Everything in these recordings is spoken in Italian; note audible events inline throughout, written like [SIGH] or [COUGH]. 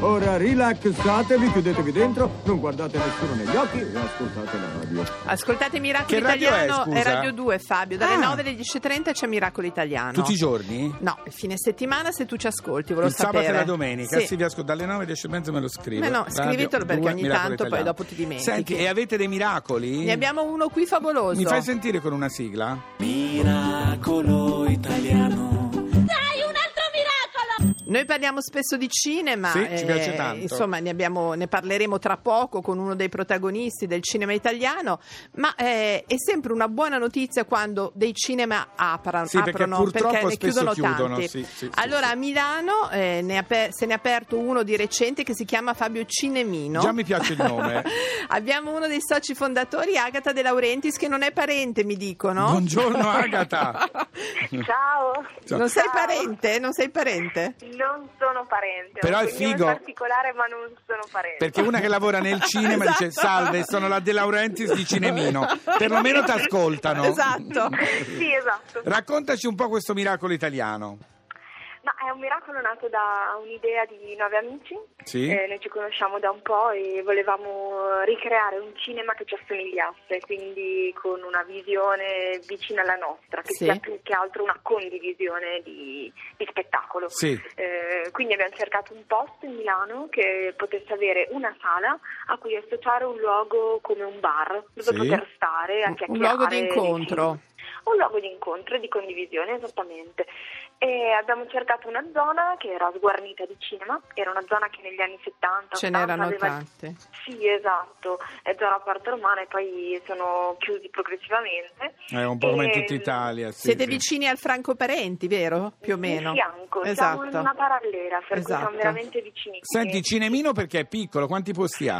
Ora rilassatevi, chiudetevi dentro, non guardate nessuno negli occhi e ascoltate la radio. Ascoltate Miracolo Che radio è, Italiano, scusa? Radio 2 Fabio, dalle Ah. 9 alle 10.30 c'è Miracolo Italiano. Tutti i giorni? No, il fine settimana se tu ci ascolti, volevo Il sabato sapere. e la domenica, Sì. sì, vi ascolto dalle 9 10 e mezza me lo scrivo. Beh, no, Radio scrivetelo perché 2, ogni tanto poi Italiano. dopo ti dimentichi. Senti, e avete dei miracoli? Ne abbiamo uno qui favoloso. Mi fai sentire con una sigla? Miracolo italiano. Noi parliamo spesso di cinema, Sì, ci eh, piace tanto. insomma ne, abbiamo- ne parleremo tra poco con uno dei protagonisti del cinema italiano, ma eh, è sempre una buona notizia quando dei cinema apra- Sì, perché aprono, perché ne chiudono chiudono, tanti. sì, sì, allora sì. a Milano eh, ne aper- se ne è aperto uno di recente che si chiama Fabio Cinemino. Già mi piace il nome. [LAUGHS] Abbiamo uno dei soci fondatori, Agata De Laurentiis, che non è parente, mi dicono. Buongiorno Agata. [LAUGHS] Ciao, Ciao. Non sei parente? Non sei parente? Non sono parente. Però è figo. particolare, ma non sono parente. Perché una che lavora nel [LAUGHS] cinema dice Esatto. salve, sono la De Laurentiis di Cinemino. Perlomeno ti ascoltano. Esatto. sì, esatto. Raccontaci un po' questo miracolo italiano. Ma è un miracolo nato da un'idea di nove amici. Sì. Eh, noi ci conosciamo da un po' e volevamo ricreare un cinema che ci assomigliasse, quindi con una visione vicina alla nostra, che Sì. sia più che altro una condivisione di, di spettacolo. Sì. Eh, quindi abbiamo cercato un posto in Milano che potesse avere una sala a cui associare un luogo come un bar, dove poter stare a Un chiacchierare. luogo di incontro. Un luogo di incontro e di condivisione, esattamente. E abbiamo cercato una zona che era sguarnita di cinema, era una zona che negli anni 70 Ce 80 n'erano aveva- tante. Sì, esatto, è zona parte romana e poi sono chiusi progressivamente. È un po' come in E- tutta Italia. sì, Siete sì. vicini al Franco Parenti, vero? Più o meno. Di fianco, siamo in Esatto. una parallela, per cui Esatto. siamo veramente vicini. Senti, Cinemino perché è piccolo, quanti posti ha?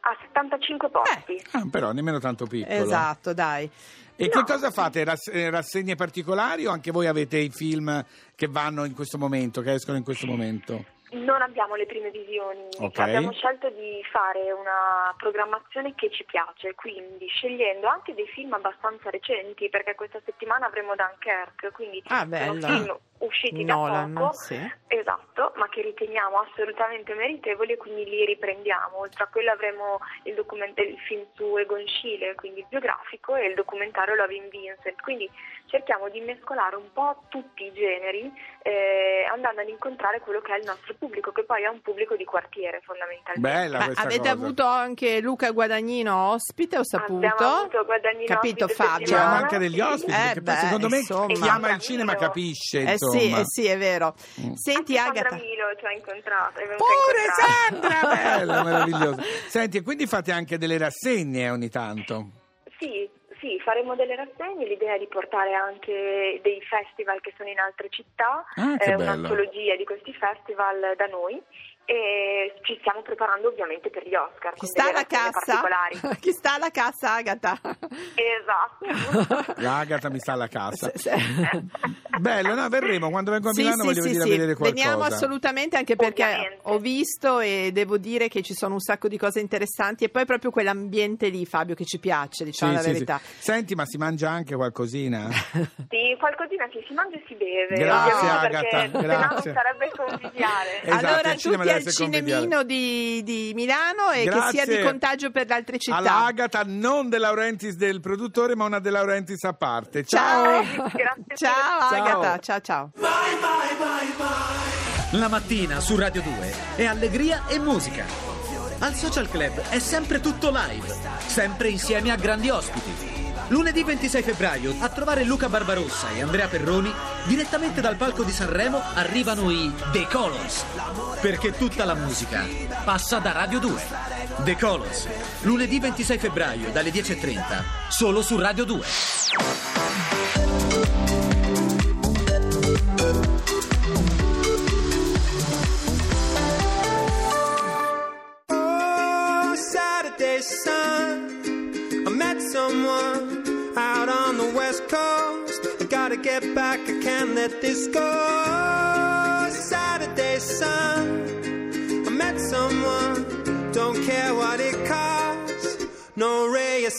A 75 posti. Ah, però nemmeno tanto piccolo. Esatto, dai. No. E che cosa fate? Rass- eh, rassegne particolari o anche voi avete i film che vanno in questo momento, che escono in questo momento? Non abbiamo le prime visioni, Ok. abbiamo scelto di fare una programmazione che ci piace, quindi scegliendo anche dei film abbastanza recenti, perché questa settimana avremo Dunkirk, quindi Ah, sono bello. film usciti Nolan, da poco, sì. esatto, ma che riteniamo assolutamente meritevoli e quindi li riprendiamo. Oltre a quello avremo il, document- il film su Egon Schiele, quindi il biografico, e il documentario Loving Vincent, quindi cerchiamo di mescolare un po' tutti i generi eh, andando ad incontrare quello che è il nostro pubblico, che poi è un pubblico di quartiere fondamentalmente. Bella Ma questa avete cosa. avuto anche Luca Guadagnino ospite, ho saputo? Abbiamo avuto Guadagnino Capito ospite Fabio? C'erano settimana. anche degli ospiti, Eh, perché poi beh, secondo me insomma. chi ama il cinema Milo. capisce, Eh sì, eh sì, è vero. Mm. Senti Anche Agata. Sandra Milo ci ha incontrato. Pure. Sandra! Bella, meravigliosa. Senti, e quindi fate anche delle rassegne ogni tanto? Sì, sì, faremo delle rassegne, l'idea è di portare anche dei festival che sono in altre città, Ah, eh, un'antologia di questi festival da noi e ci stiamo preparando ovviamente per gli Oscar. Chi sta alla cassa? [LAUGHS] Chi sta alla cassa, Agata? Esatto. [LAUGHS] L'Agata mi sta alla cassa. Sì, sì. [LAUGHS] Bello, no, verremo. Quando vengo a Sì, Milano sì, voglio sì, venire sì. a vedere qualcosa. Veniamo assolutamente anche perché Ovviamente. ho visto e devo dire che ci sono un sacco di cose interessanti e poi proprio quell'ambiente lì, Fabio, che ci piace, diciamo Sì, la sì, verità. sì. Senti, ma si mangia anche qualcosina? Sì, qualcosina che si mangia e si beve. Grazie, Agata, perché se no non grazie. sarebbe conviviale. Esatto, allora tutti essere cinemino di, di Milano e che Grazie. sia di contagio per le altre città. Alla Agata, non De Laurentiis del produttore, ma una De Laurentiis a parte. Ciao, Ciao! Ciao [LAUGHS] Ciao. Agata, ciao ciao. La mattina su Radio 2 è allegria e musica. Al Social Club è sempre tutto live, sempre insieme a grandi ospiti. Lunedì 26 febbraio a trovare Luca Barbarossa e Andrea Perroni direttamente dal palco di Sanremo arrivano i The Colors. Perché tutta la musica passa da Radio 2. The Colors, lunedì 26 febbraio dalle 10.30, solo su Radio 2.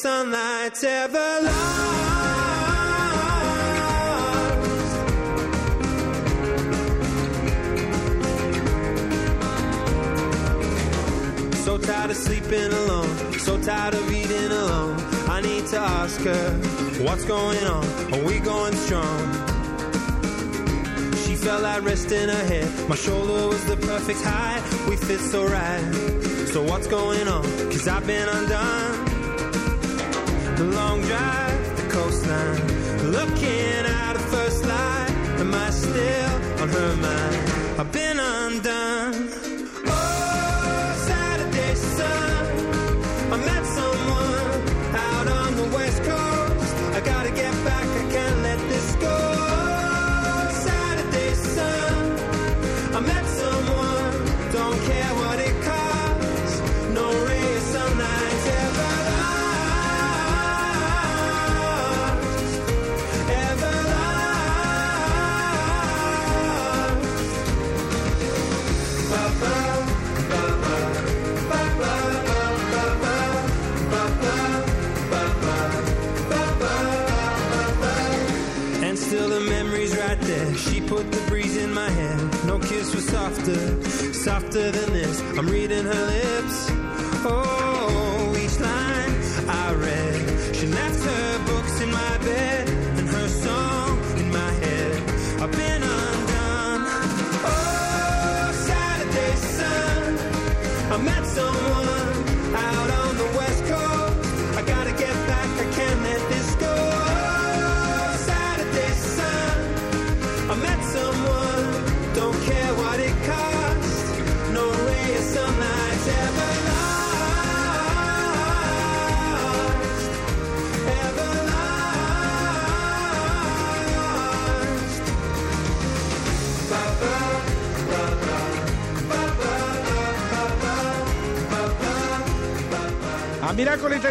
Sunlight's ever lost. So tired of sleeping alone, so tired of eating alone. I need to ask her, what's going on? Are we going strong? She felt rest in her head. My shoulder was the perfect height. We fit so right. So what's going on? Cause I've been undone. The long drive, the coastline. Looking at the first light. Am I still on her mind? I've been undone. Still the memory's right there. She put the breeze in my hair. No kiss was softer, softer than this. I'm reading her lips. Oh, each line I read. She left her books in my bed and her song in my head. I've been undone. Oh, Saturday sun. I met someone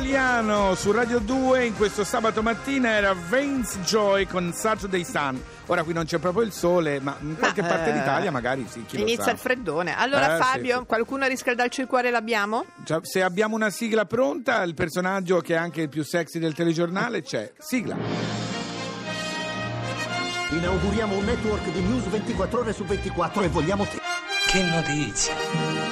Italiano su Radio 2 in questo sabato mattina era Vince Joy con Saturday Sun. Ora qui non c'è proprio il sole, ma in qualche Ma, parte eh, d'Italia magari sì, chi lo Inizia sa. il freddone. Allora, Eh, sì, Fabio, sì. qualcuno a riscaldarci il cuore l'abbiamo? Cioè, se abbiamo una sigla pronta, il personaggio che è anche il più sexy del telegiornale c'è. Sigla. Inauguriamo un network di news 24 ore su 24 e vogliamo te. Che notizia!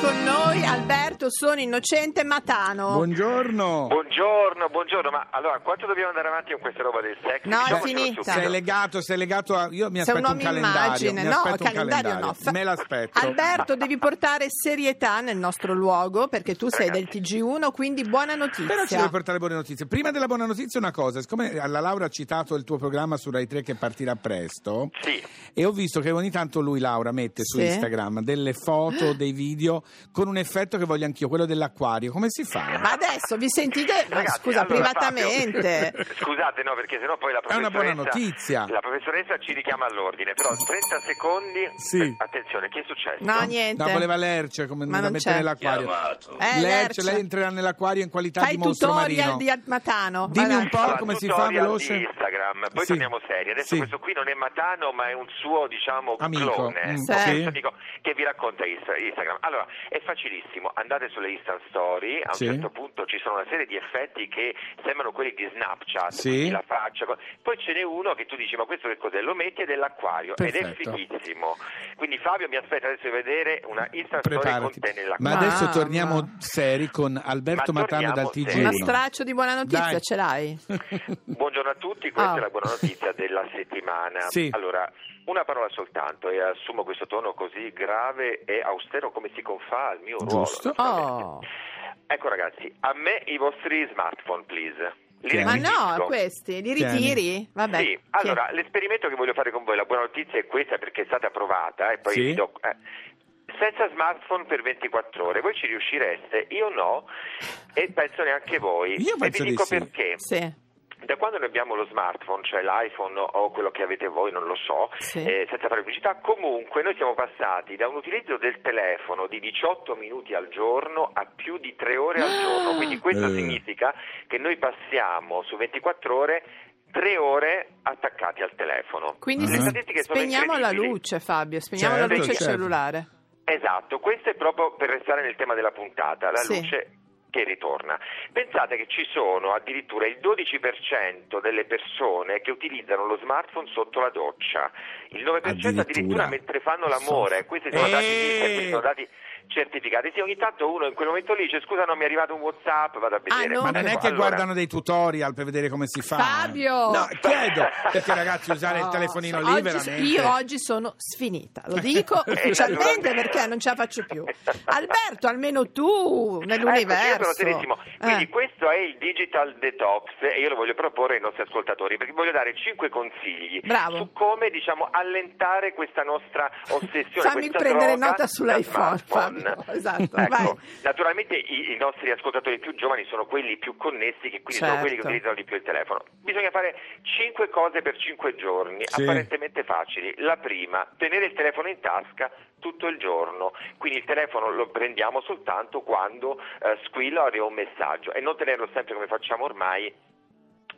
Con noi Alberto, sono innocente Matano. Buongiorno. Buongiorno, buongiorno, ma allora quanto dobbiamo andare avanti con questa roba del sex? No, è finita. Sei legato, sei legato a. Io mi Sei un aspetto un, uomo calendario. immagine, mi no, aspetto un calendario calendario. no. Fa- Me l'aspetto. Alberto, devi portare serietà nel nostro luogo perché tu sei del TG1, quindi buona notizia. Però ci devi portare buone notizie. Prima della buona notizia, una cosa: siccome la Laura ha citato il tuo programma su Rai 3 che partirà presto, Sì, e ho visto che ogni tanto lui, Laura, mette su Sì. Instagram delle foto, dei video con un effetto che voglio anch'io, quello dell'acquario. Come si fa? Ma adesso vi sentite, Ragazzi, scusa, allora, privatamente. Fabio, [LAUGHS] scusate, no, perché sennò poi la È professoressa... una buona notizia. La professoressa ci richiama all'ordine, però 30 secondi... Sì. Attenzione, che è successo? No, niente. No, voleva l'erce come Ma da non mettere c'è. nell'acquario. Eh, L'erce, l'erce. lei entrerà nell'acquario in qualità Fai di mostro tutorial marino. di Matano. Dimmi un po'. Allora, come si fa veloce. Instagram, poi Sì. torniamo seri. Adesso Sì. questo qui non è Matano, ma è un suo, diciamo, Amico. clone, Mm, sì. amico che vi racconta Insta- Instagram. Allora, è facilissimo, andate sulle Insta Story, a un Sì. certo punto ci sono una serie di effetti che sembrano quelli di Snapchat, Sì. la faccia, poi ce n'è uno che tu dici ma questo che cos'è? Lo metti ed è l'acquario ed è Perfetto. fighissimo. Quindi Fabio mi aspetta adesso di vedere una Insta Story con Preparati. te Ma adesso Mamma. torniamo seri con Alberto Ma Matano dal torniamo TG1. seri. Uno straccio di buona notizia Dai. ce l'hai? [LAUGHS] Buongiorno a tutti, questa Ah. è la buona notizia della settimana. Sì. Allora, una parola soltanto e assumo questo tono così grave e austero come si confà al mio Giusto. ruolo. Oh. Ecco ragazzi, a me i vostri smartphone, please. Li Tieni. Ma no, questi, li Tieni. ritiri? Vabbè. Sì, allora l'esperimento che voglio fare con voi, la buona notizia è questa perché è stata approvata e poi Sì. vi do- eh, senza smartphone per 24 ore, voi ci riuscireste? Io no e penso neanche voi. Io e penso vi di dico sì. perché. Sì. Da quando noi abbiamo lo smartphone, cioè l'iPhone o quello che avete voi, non lo so, Sì. eh, senza fare pubblicità, comunque noi siamo passati da un utilizzo del telefono di 18 minuti al giorno a più di 3 ore al giorno. Quindi questo Eh. significa che noi passiamo su 24 ore 3 ore attaccati al telefono. Quindi sono spegniamo la luce, Fabio, spegniamo Certo, la luce certo. del cellulare. Esatto, questo è proprio per restare nel tema della puntata, la Sì. luce che ritorna. Pensate che ci sono addirittura il 12% delle persone che utilizzano lo smartphone sotto la doccia, il 9% addirittura, Addirittura. mentre fanno l'amore. Questi sono dati, Eh. questi sono dati certificati. Sì, ogni tanto uno in quel momento lì dice scusa non mi è arrivato un WhatsApp, vado a vedere. no? Ma non è che Allora, guardano dei tutorial per vedere come si fa. Fabio! No, chiedo, perché ragazzi usare il No, telefonino lì oggi- veramente... Io oggi sono sfinita, lo dico [LAUGHS] ufficialmente [LAUGHS] perché non ce la faccio più. Alberto, almeno tu Ecco, nell'universo. io sono serissimo. Quindi Eh. questo è il digital detox e io lo voglio proporre ai nostri ascoltatori perché voglio dare cinque consigli Bravo. su come diciamo allentare questa nostra ossessione. Fammi prendere droga nota sull'iPhone, Fabio. [LAUGHS] Esatto, Ecco, vai. naturalmente i, i nostri ascoltatori più giovani sono quelli più connessi che quindi sono Certo. quelli che utilizzano di più il telefono. Bisogna fare cinque cose per cinque giorni, Sì. apparentemente facili. La prima, tenere il telefono in tasca tutto il giorno, quindi il telefono lo prendiamo soltanto quando eh, squilla o arriva un messaggio e non tenerlo sempre come facciamo ormai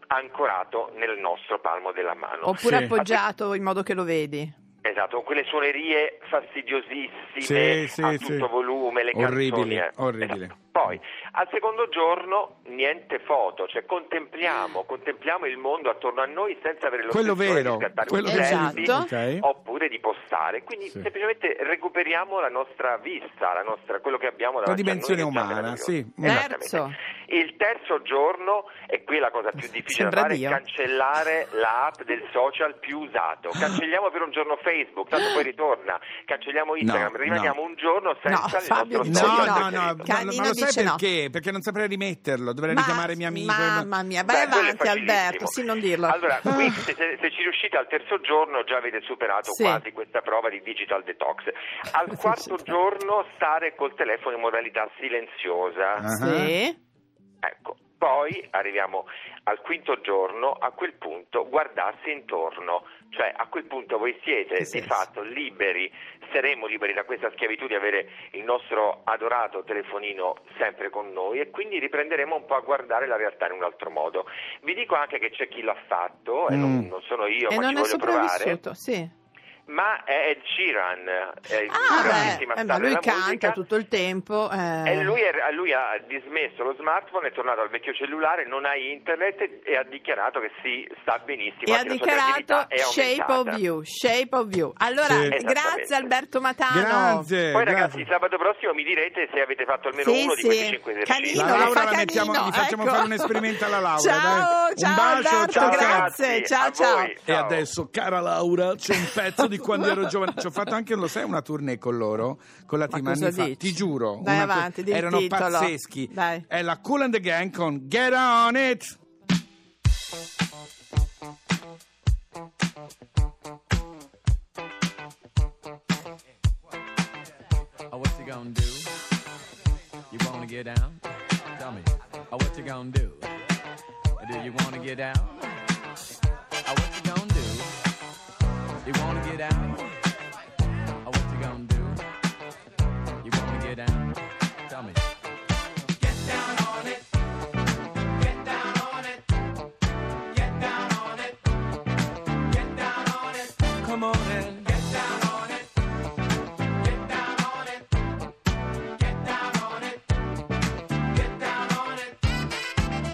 ancorato nel nostro palmo della mano. Oppure Sì. appoggiato in modo che lo vedi. Esatto, con quelle suonerie fastidiosissime Sì, sì, a sì. tutto volume, le Orribili, canzoni. eh. orribili. Esatto. Poi, al secondo giorno, niente foto, cioè contempliamo, contempliamo il mondo attorno a noi senza avere lo Quello stesso vero, di scattare quello un vero. selfie Esatto. Ok. oppure di postare. Quindi Sì. semplicemente recuperiamo la nostra vista, la nostra, quello che abbiamo La davanti a dimensione umana, sì. Esattamente. Terzo. Il terzo giorno, e qui è la cosa più difficile Sembra da fare, Dio. è cancellare l'app del social più usato. [GASPS] Cancelliamo per un giorno Facebook, tanto poi ritorna. Cancelliamo Instagram, No, rimaniamo no. un giorno senza No, il Fabio nostro No, social no, no, ma- Canino ma lo sai no. Perché? Perché non saprei rimetterlo, dovrei Ma- richiamare mio amico. Mamma mia, vai Beh, avanti. Alberto, sì, non dirlo. Allora, Ah. qui se, se- se ci riuscite al terzo giorno già avete superato Sì. quasi questa prova di digital detox. Al quarto giorno stare col telefono in modalità silenziosa. Sì. Ecco, poi arriviamo al quinto giorno, a quel punto guardarsi intorno, cioè a quel punto voi siete di fatto liberi, saremo liberi da questa schiavitù di avere il nostro adorato telefonino sempre con noi e quindi riprenderemo un po' a guardare la realtà in un altro modo. Vi dico anche che c'è chi l'ha fatto e non, Mm. non sono io, E ma non ci è voglio provare. sì. Ma è Ed Sheeran, è il Ah, grandissima beh, eh, ma lui canta musica. tutto il tempo. eh. E lui, è- lui ha dismesso lo smartphone, è tornato al vecchio cellulare, non ha internet e ha dichiarato che si sta benissimo. e ha dichiarato shape of you, shape of you. Allora, Sì. grazie. Alberto Matano. Grazie. Poi grazie. ragazzi, sabato prossimo mi direte se avete fatto almeno Sì, uno di sì. questi cinque esercizi. Canino, La Laura la mettiamo- gli facciamo ecco. fare un esperimento alla Laura, Ciao, dai. Un ciao bacio, Alberto, ciao, grazie. Ciao, ciao. voi. E Ciao. adesso, cara Laura, c'è un pezzo di [LAUGHS] quando ero giovane. Ci ho fatto anche, lo sai, una tournée con loro, con la team anni fa. Ti giuro. Dai avanti, il Erano titolo. pazzeschi. Dai. È la Cool and the Gang con Get On It. Oh, what you gonna do? You wanna get down? Tell me. Oh, what you gonna do? Do you wanna get down? Oh, what you gonna do? You wanna get down? Oh, what you gonna do? You wanna get down? Tell me. Get down on it. Get down on it. Get down on it. Get down on it. Come on and get down on it. Get down on it. Get down on it. Get down on it.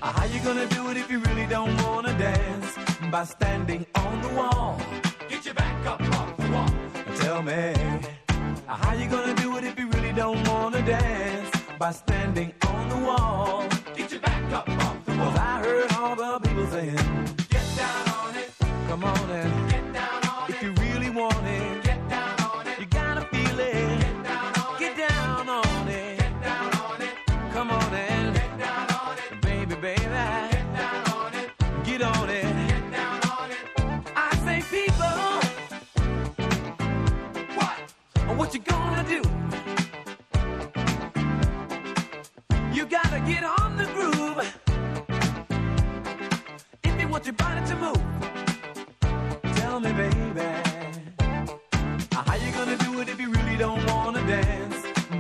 How you gonna do it if you really don't wanna dance? By standing on the wall. Standing on the wall. Get your back up off the wall. 'Cause I heard all the people saying, Get down on it. Come on and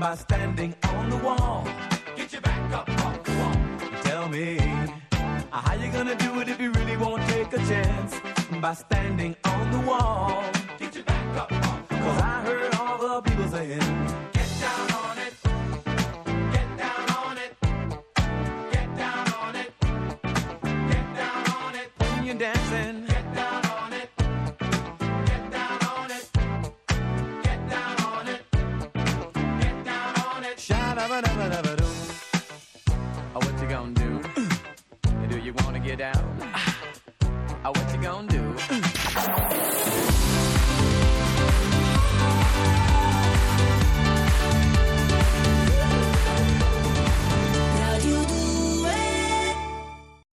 by standing on the wall. Get your back up off the wall. Tell me, uh, how you gonna do it if you really won't take a chance? By standing on the wall. Get your back up off the wall. Cause I heard all the people saying, dancing